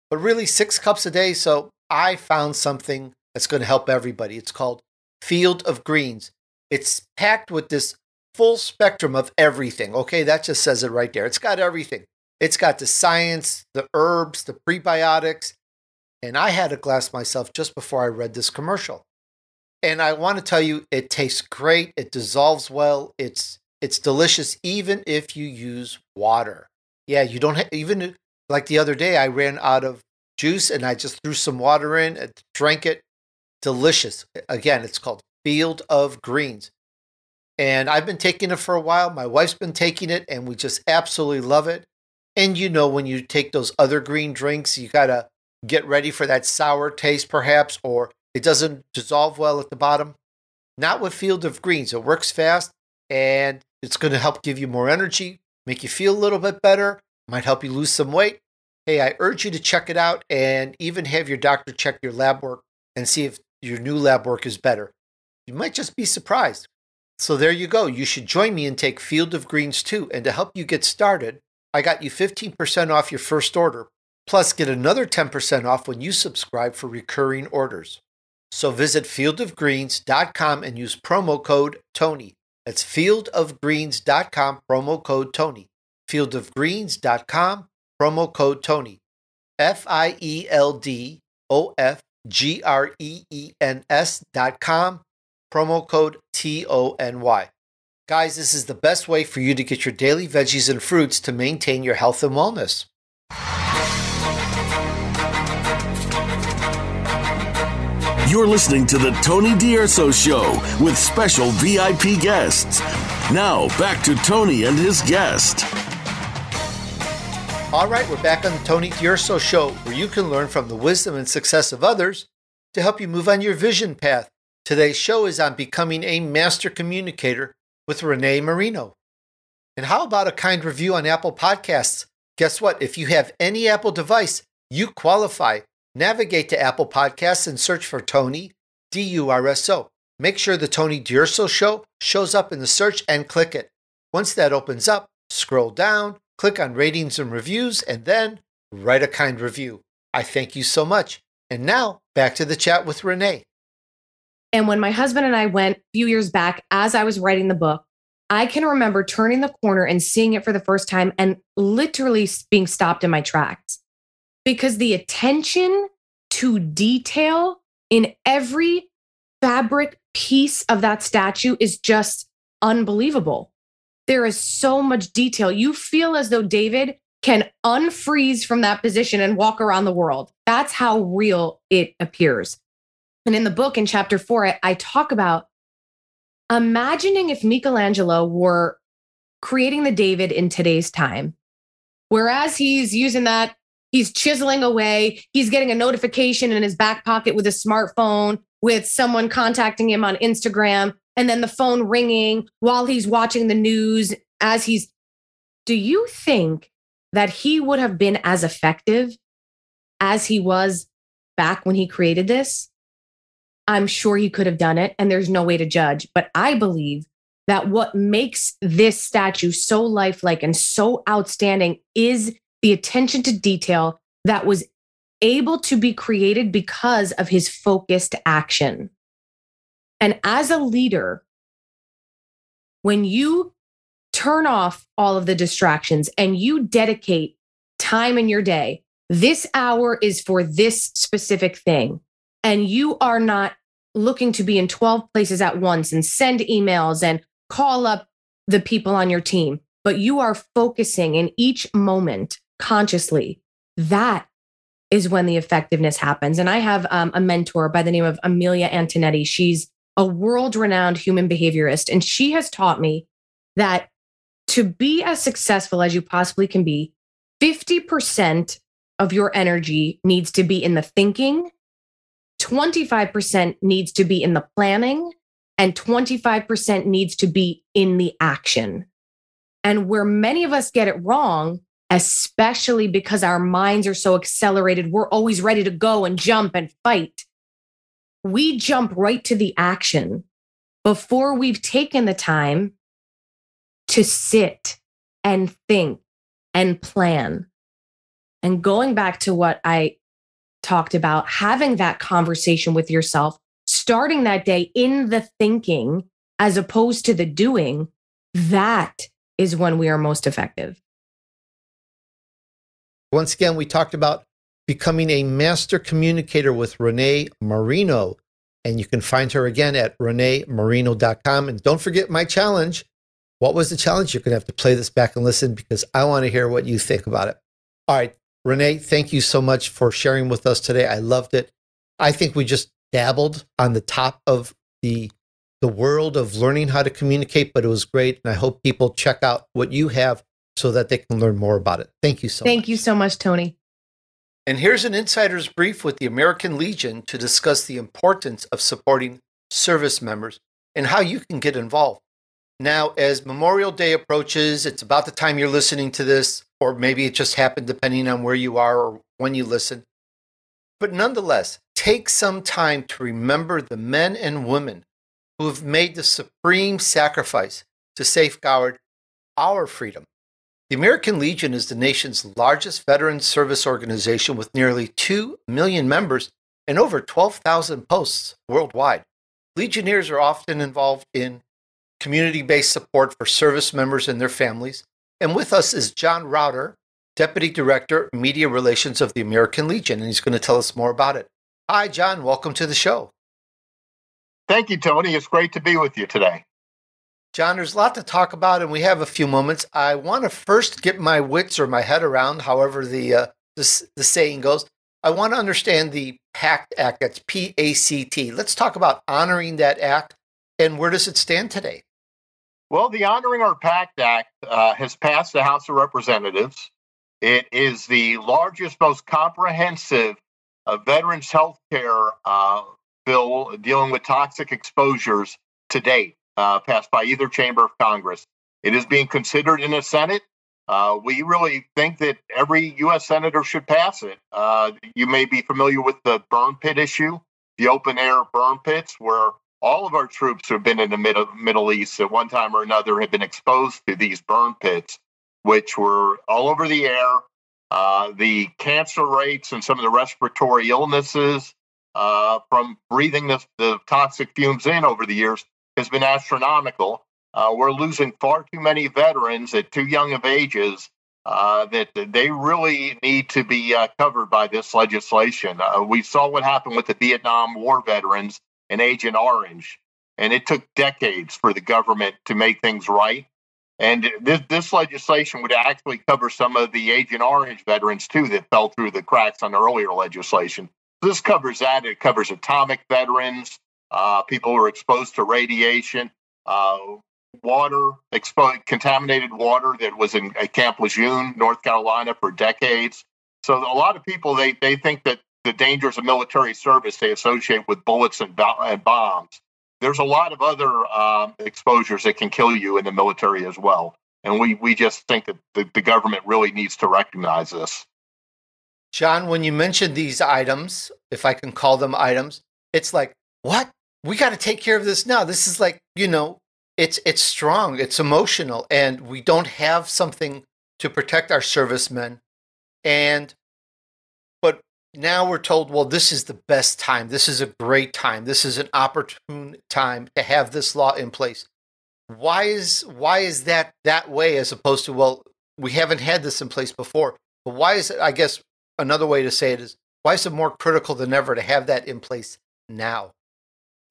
But really, six cups a day. So, I found something that's going to help everybody. It's called Field of Greens. It's packed with this full spectrum of everything. Okay, that just says it right there. It's got everything. It's got the science, the herbs, the prebiotics. And I had a glass myself just before I read this commercial. And I want to tell you, it tastes great. It dissolves well. It's it's delicious, even if you use water. Yeah, you don't have, even like the other day. I ran out of juice and I just threw some water in and drank it. Delicious. Again, it's called Field of Greens. And I've been taking it for a while. My wife's been taking it, and we just absolutely love it. And you know, when you take those other green drinks, you got to get ready for that sour taste, perhaps, or it doesn't dissolve well at the bottom. Not with Field of Greens. It works fast and it's going to help give you more energy, make you feel a little bit better, might help you lose some weight. Hey, I urge you to check it out and even have your doctor check your lab work and see if your new lab work is better. You might just be surprised. So there you go. You should join me and take Field of Greens too. And to help you get started, I got you 15% off your first order. Plus, get another 10% off when you subscribe for recurring orders. So visit fieldofgreens.com and use promo code TONY. That's fieldofgreens.com, promo code Tony. Fieldofgreens.com, promo code Tony. F I E L D O F G R E E N S dot com, promo code T O N Y. Guys, this is the best way for you to get your daily veggies and fruits to maintain your health and wellness. You're listening to the Tony D'Urso Show with special VIP guests. Now, back to Tony and his guest. All right, we're back on the Tony D'Urso Show, where you can learn from the wisdom and success of others to help you move on your vision path. Today's show is on becoming a master communicator with Renee Marino. And how about a kind review on Apple Podcasts? Guess what? If you have any Apple device, you qualify. Navigate to Apple Podcasts and search for Tony, D U R S O. Make sure the Tony D'Urso Show shows up in the search and click it. Once that opens up, scroll down, click on ratings and reviews, and then write a kind review. I thank you so much. And now back to the chat with Renee. And when my husband and I went a few years back, as I was writing the book, I can remember turning the corner and seeing it for the first time and literally being stopped in my tracks because the attention to detail in every fabric piece of that statue is just unbelievable. There is so much detail. You feel as though David can unfreeze from that position and walk around the world. That's how real it appears. And in the book, in chapter four, I, I talk about imagining if Michelangelo were creating the David in today's time. Whereas he's using that He's chiseling away. He's getting a notification in his back pocket with a smartphone with someone contacting him on Instagram and then the phone ringing while he's watching the news as he's. Do you think that he would have been as effective as he was back when he created this? I'm sure he could have done it, and there's no way to judge. But I believe that what makes this statue so lifelike and so outstanding is the attention to detail that was able to be created because of his focused action. And as a leader, when you turn off all of the distractions and you dedicate time in your day, this hour is for this specific thing, and you are not looking to be in 12 places at once and send emails and call up the people on your team, but you are focusing in each moment consciously, that is when the effectiveness happens. And I have um, a mentor by the name of Amelia Antonetti. She's a world renowned human behaviorist, and she has taught me that to be as successful as you possibly can be, 50% of your energy needs to be in the thinking, 25% needs to be in the planning, and 25% needs to be in the action. And where many of us get it wrong especially because our minds are so accelerated. We're always ready to go and jump and fight. We jump right to the action before we've taken the time to sit and think and plan. And going back to what I talked about, having that conversation with yourself, starting that day in the thinking as opposed to the doing, that is when we are most effective. Once again, we talked about becoming a master communicator with Renee Marino. And you can find her again at reneemarino.com. And don't forget my challenge. What was the challenge? You're going to have to play this back and listen because I want to hear what you think about it. All right, Renee, thank you so much for sharing with us today. I loved it. I think we just dabbled on the top of the the world of learning how to communicate, but it was great. And I hope people check out what you have so that they can learn more about it. Thank you so much. Thank much. you so much, Tony. And here's an insider's brief with the American Legion to discuss the importance of supporting service members and how you can get involved. Now, as Memorial Day approaches, it's about the time you're listening to this, or maybe it just happened depending on where you are or when you listen. But nonetheless, take some time to remember the men and women who have made the supreme sacrifice to safeguard our freedom the American Legion is the nation's largest veteran service organization with nearly 2 million members and over 12,000 posts worldwide. Legionnaires are often involved in community based support for service members and their families. And with us is John Raughter, Deputy Director, Media Relations of the American Legion, and he's going to tell us more about it. Hi, John. Welcome to the show. Thank you, Tony. It's great to be with you today. John, there's a lot to talk about, and we have a few moments. I want to first get my wits or my head around, however the uh, the, the saying goes. I want to understand the PACT Act. That's P A C T. Let's talk about honoring that act and where does it stand today? Well, the Honoring Our Pact Act uh, has passed the House of Representatives. It is the largest, most comprehensive uh, veterans health care uh, bill dealing with toxic exposures to date, uh, passed by either chamber of Congress. It is being considered in the Senate. Uh, we really think that every U.S. senator should pass it. Uh, you may be familiar with the burn pit issue, the open air burn pits, where all of our troops who have been in the Middle, Middle East at one time or another have been exposed to these burn pits, which were all over the air. Uh, the cancer rates and some of the respiratory illnesses uh, from breathing the, the, toxic fumes in over the years has been astronomical. Uh, we're losing far too many veterans at too young of ages uh, that they really need to be uh, covered by this legislation. Uh, we saw what happened with the Vietnam War veterans and Agent Orange. And it took decades for the government to make things right. And this, this legislation would actually cover some of the Agent Orange veterans too that fell through the cracks on earlier legislation. This covers that. It covers atomic veterans, uh, people who are exposed to radiation, uh, water, expo- contaminated water that was in Camp Lejeune, North Carolina, for decades. So a lot of people they they think that the dangers of military service they associate with bullets and, and bombs. There's a lot of other uh, exposures that can kill you in the military as well. And we, we just think that the, the government really needs to recognize this. John, when you mentioned these items, if I can call them items, it's like, what? We got to take care of this now. This is like, you know, it's it's strong, it's emotional, and we don't have something to protect our servicemen. And now we're told, well, this is the best time. This is a great time. This is an opportune time to have this law in place. Why is why is that that way as opposed to well, we haven't had this in place before. But why is it? I guess another way to say it is why is it more critical than ever to have that in place now?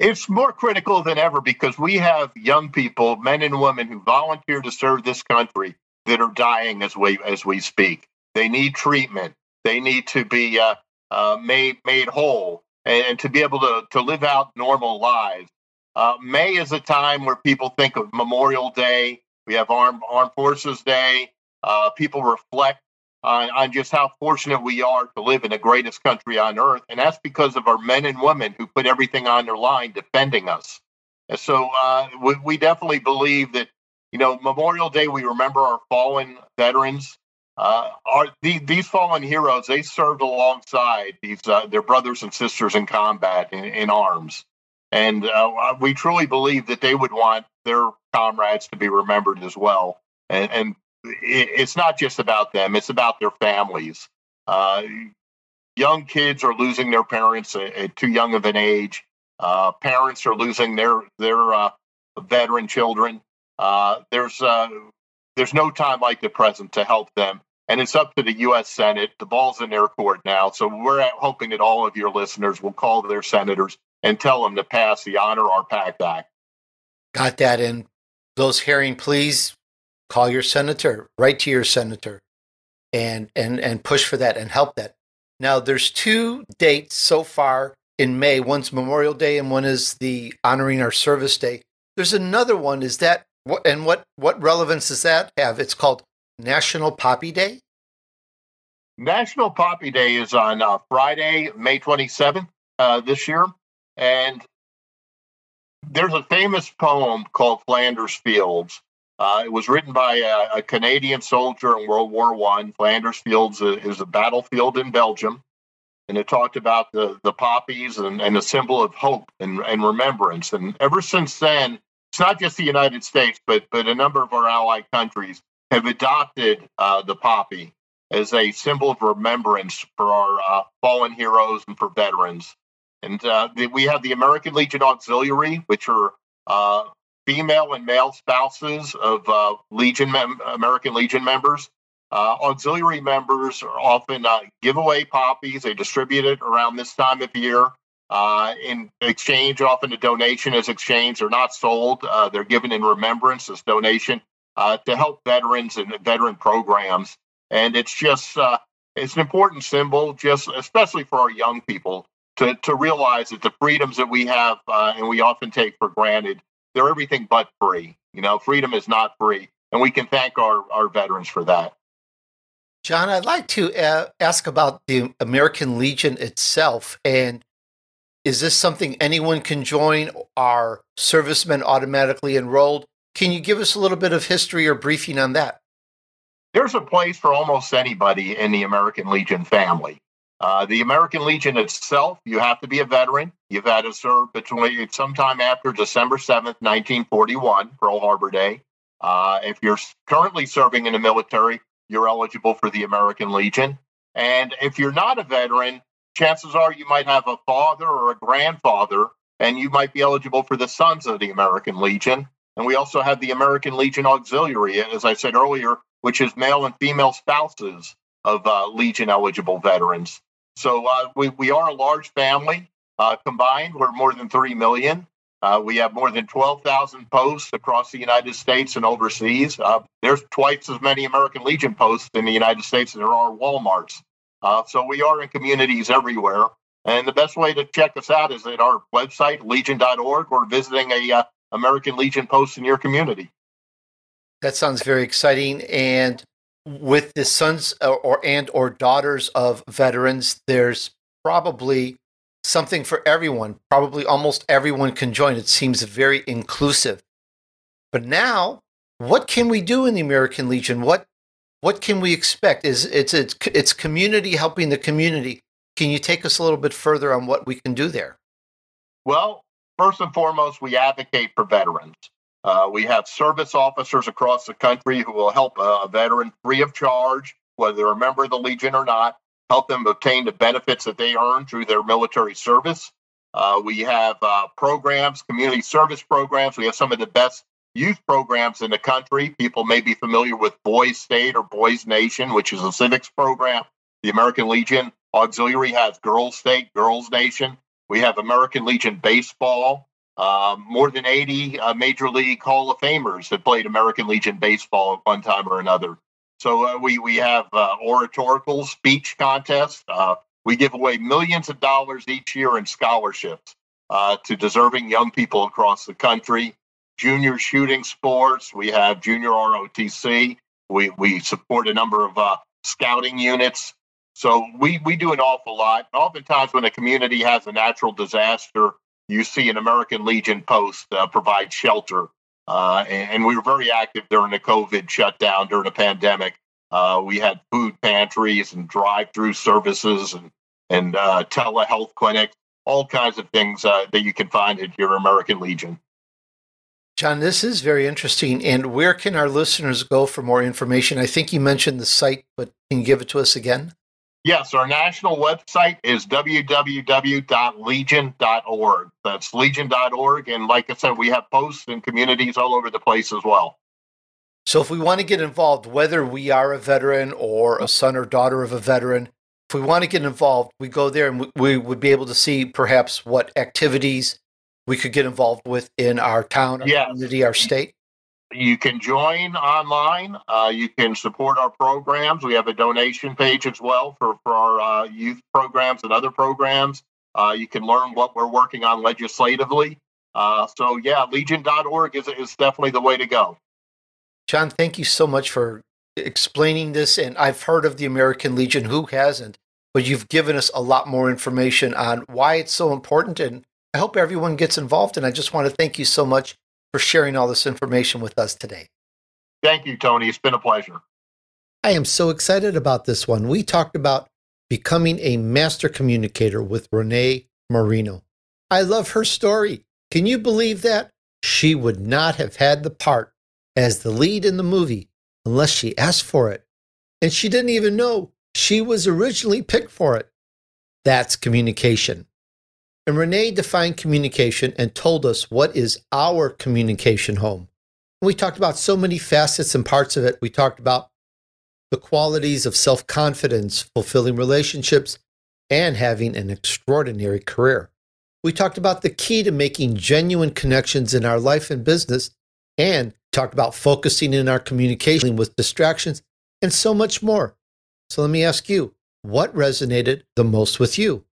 It's more critical than ever because we have young people, men and women, who volunteer to serve this country that are dying as we as we speak. They need treatment. They need to be uh, uh, made made whole and, to be able to to live out normal lives. Uh, May is a time where people think of Memorial Day. We have Armed Armed Forces Day. Uh, people reflect on, on just how fortunate we are to live in the greatest country on earth, and that's because of our men and women who put everything on their line defending us. And so uh, we, we definitely believe that you know Memorial Day we remember our fallen veterans uh, are the, these fallen heroes? They served alongside these uh, their brothers and sisters in combat in, in arms, and uh, we truly believe that they would want their comrades to be remembered as well. And, and it, it's not just about them; it's about their families. Uh, young kids are losing their parents at, at too young of an age. Uh, parents are losing their their uh, veteran children. there's there's no time like the present to help them and it's up to the U.S. Senate. The ball's in their court now. So we're hoping that all of your listeners will call their senators and tell them to pass the Honor Our Pact Act. Got that. And those hearing, please call your senator, write to your senator, and and and push for that and help that. Now, there's two dates so far in May. One's Memorial Day, and one is the Honoring Our Service Day. There's another one. Is that and what what relevance does that have? It's called National Poppy Day? National Poppy Day is on uh, Friday, May 27th uh, this year. And there's a famous poem called Flanders Fields. Uh, it was written by a, a, Canadian soldier in World War One. Flanders Fields is a battlefield in Belgium, and it talked about the the poppies and, and a symbol of hope and, and remembrance. And ever since then, it's not just the United States, but but a number of our allied countries have adopted uh, the poppy as a symbol of remembrance for our uh, fallen heroes and for veterans. And uh, the, we have the American Legion Auxiliary, which are uh, female and male spouses of uh, Legion mem- American Legion members. Uh, auxiliary members are often give away poppies. They distribute it around this time of year. In exchange, often a donation is exchanged. They're not sold. They're given in remembrance as donation uh, to help veterans and veteran programs. And it's just it's an important symbol, just especially for our young people to to realize that the freedoms that we have and we often take for granted they're everything but free. You know, freedom is not free, and we can thank our our veterans for that. John, I'd like to uh, ask about the American Legion itself. And is this something anyone can join? Are servicemen automatically enrolled? Can you give us a little bit of history or briefing on that? There's a place for almost anybody in the American Legion family. Uh, the American Legion itself, you have to be a veteran. You've had to serve between sometime after December 7th, 1941, Pearl Harbor Day. Uh, if you're currently serving in the military, you're eligible for the American Legion. And if you're not a veteran, chances are you might have a father or a grandfather, and you might be eligible for the Sons of the American Legion. And we also have the American Legion Auxiliary, as I said earlier, which is male and female spouses of uh, Legion eligible veterans. So uh, we, we are a large family. Uh, combined, we're more than 3 million. Uh, we have more than 12,000 posts across the United States and overseas. Uh, there's twice as many American Legion posts in the United States as there are Walmarts. Uh, so we are in communities everywhere. And the best way to check us out is at our website, legion.org, or visiting a American Legion post in your community. That sounds very exciting. And with the sons or, or and or daughters of veterans, there's probably something for everyone. Probably almost everyone can join. It seems very inclusive. But now, what can we do in the American Legion? What what can we expect? Is it's it's it's community helping the community. Can you take us a little bit further on what we can do there? Well, first and foremost, we advocate for veterans. Uh, we have service officers across the country who will help a veteran free of charge, whether they're a member of the Legion or not, help them obtain the benefits that they earn through their military service. Uh, we have uh, programs, community service programs. We have some of the best youth programs in the country. People may be familiar with Boys State or Boys Nation, which is a civics program. The American Legion Auxiliary has Girls State, Girls Nation. We have American Legion Baseball, um, more than 80 uh, Major League Hall of Famers that played American Legion baseball at one time or another. So uh, we we have uh, oratorical speech contests. Uh, we give away millions of dollars each year in scholarships uh, to deserving young people across the country. Junior shooting sports. We have junior ROTC. We we support a number of uh, scouting units. So we we do an awful lot. Oftentimes, when a community has a natural disaster you see an American Legion post uh, provide shelter. Uh, and, and, we were very active during the COVID shutdown, during the pandemic. Uh, we had food pantries and drive-through services and and uh, telehealth clinics, all kinds of things uh, that you can find at your American Legion. John, this is very interesting. And where can our listeners go for more information? I think you mentioned the site, but can you give it to us again? Yes, our national website is www.legion.org. That's legion.org. And like I said, we have posts and communities all over the place as well. So if we want to get involved, whether we are a veteran or a son or daughter of a veteran, if we want to get involved, we go there and we would be able to see perhaps what activities we could get involved with in our town, our yes. community, our state. You can join online. Uh, you can support our programs. We have a donation page as well for, for our uh, youth programs and other programs. Uh, you can learn what we're working on legislatively. Uh, so, yeah, legion.org is, is definitely the way to go. John, thank you so much for explaining this. And I've heard of the American Legion. Who hasn't? But you've given us a lot more information on why it's so important. And I hope everyone gets involved. And I just want to thank you so much for sharing all this information with us today. Thank you, Tony. It's been a pleasure. I am so excited about this one. We talked about becoming a master communicator with Renee Marino. I love her story. Can you believe that? She would not have had the part as the lead in the movie unless she asked for it. And she didn't even know she was originally picked for it. That's communication. And Renee defined communication and told us what is our communication home. We talked about so many facets and parts of it. We talked about the qualities of self confidence, fulfilling relationships, and having an extraordinary career. We talked about the key to making genuine connections in our life and business, and talked about focusing in our communication with distractions and so much more. So let me ask you, what resonated the most with you?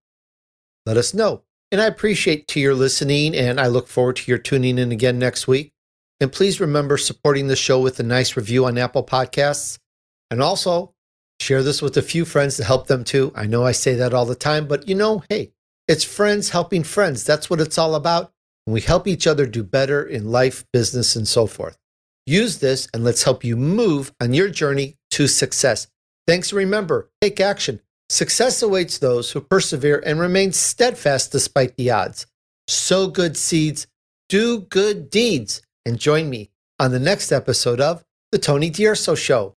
Let us know. And I appreciate to your listening and I look forward to your tuning in again next week. And please remember supporting the show with a nice review on Apple Podcasts. And also share this with a few friends to help them too. I know I say that all the time, but you know, hey, it's friends helping friends. That's what it's all about. And we help each other do better in life, business, and so forth. Use this and let's help you move on your journey to success. Thanks. Remember, take action. Success awaits those who persevere and remain steadfast despite the odds. Sow good seeds, do good deeds, and join me on the next episode of The Tony D'Urso Show.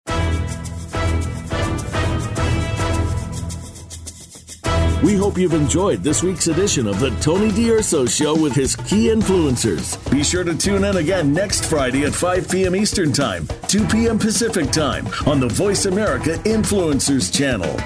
We hope you've enjoyed this week's edition of the Tony D'Urso Show with his key influencers. Be sure to tune in again next Friday at 5 p.m. Eastern Time, 2 p.m. Pacific Time on the Voice America Influencers channel.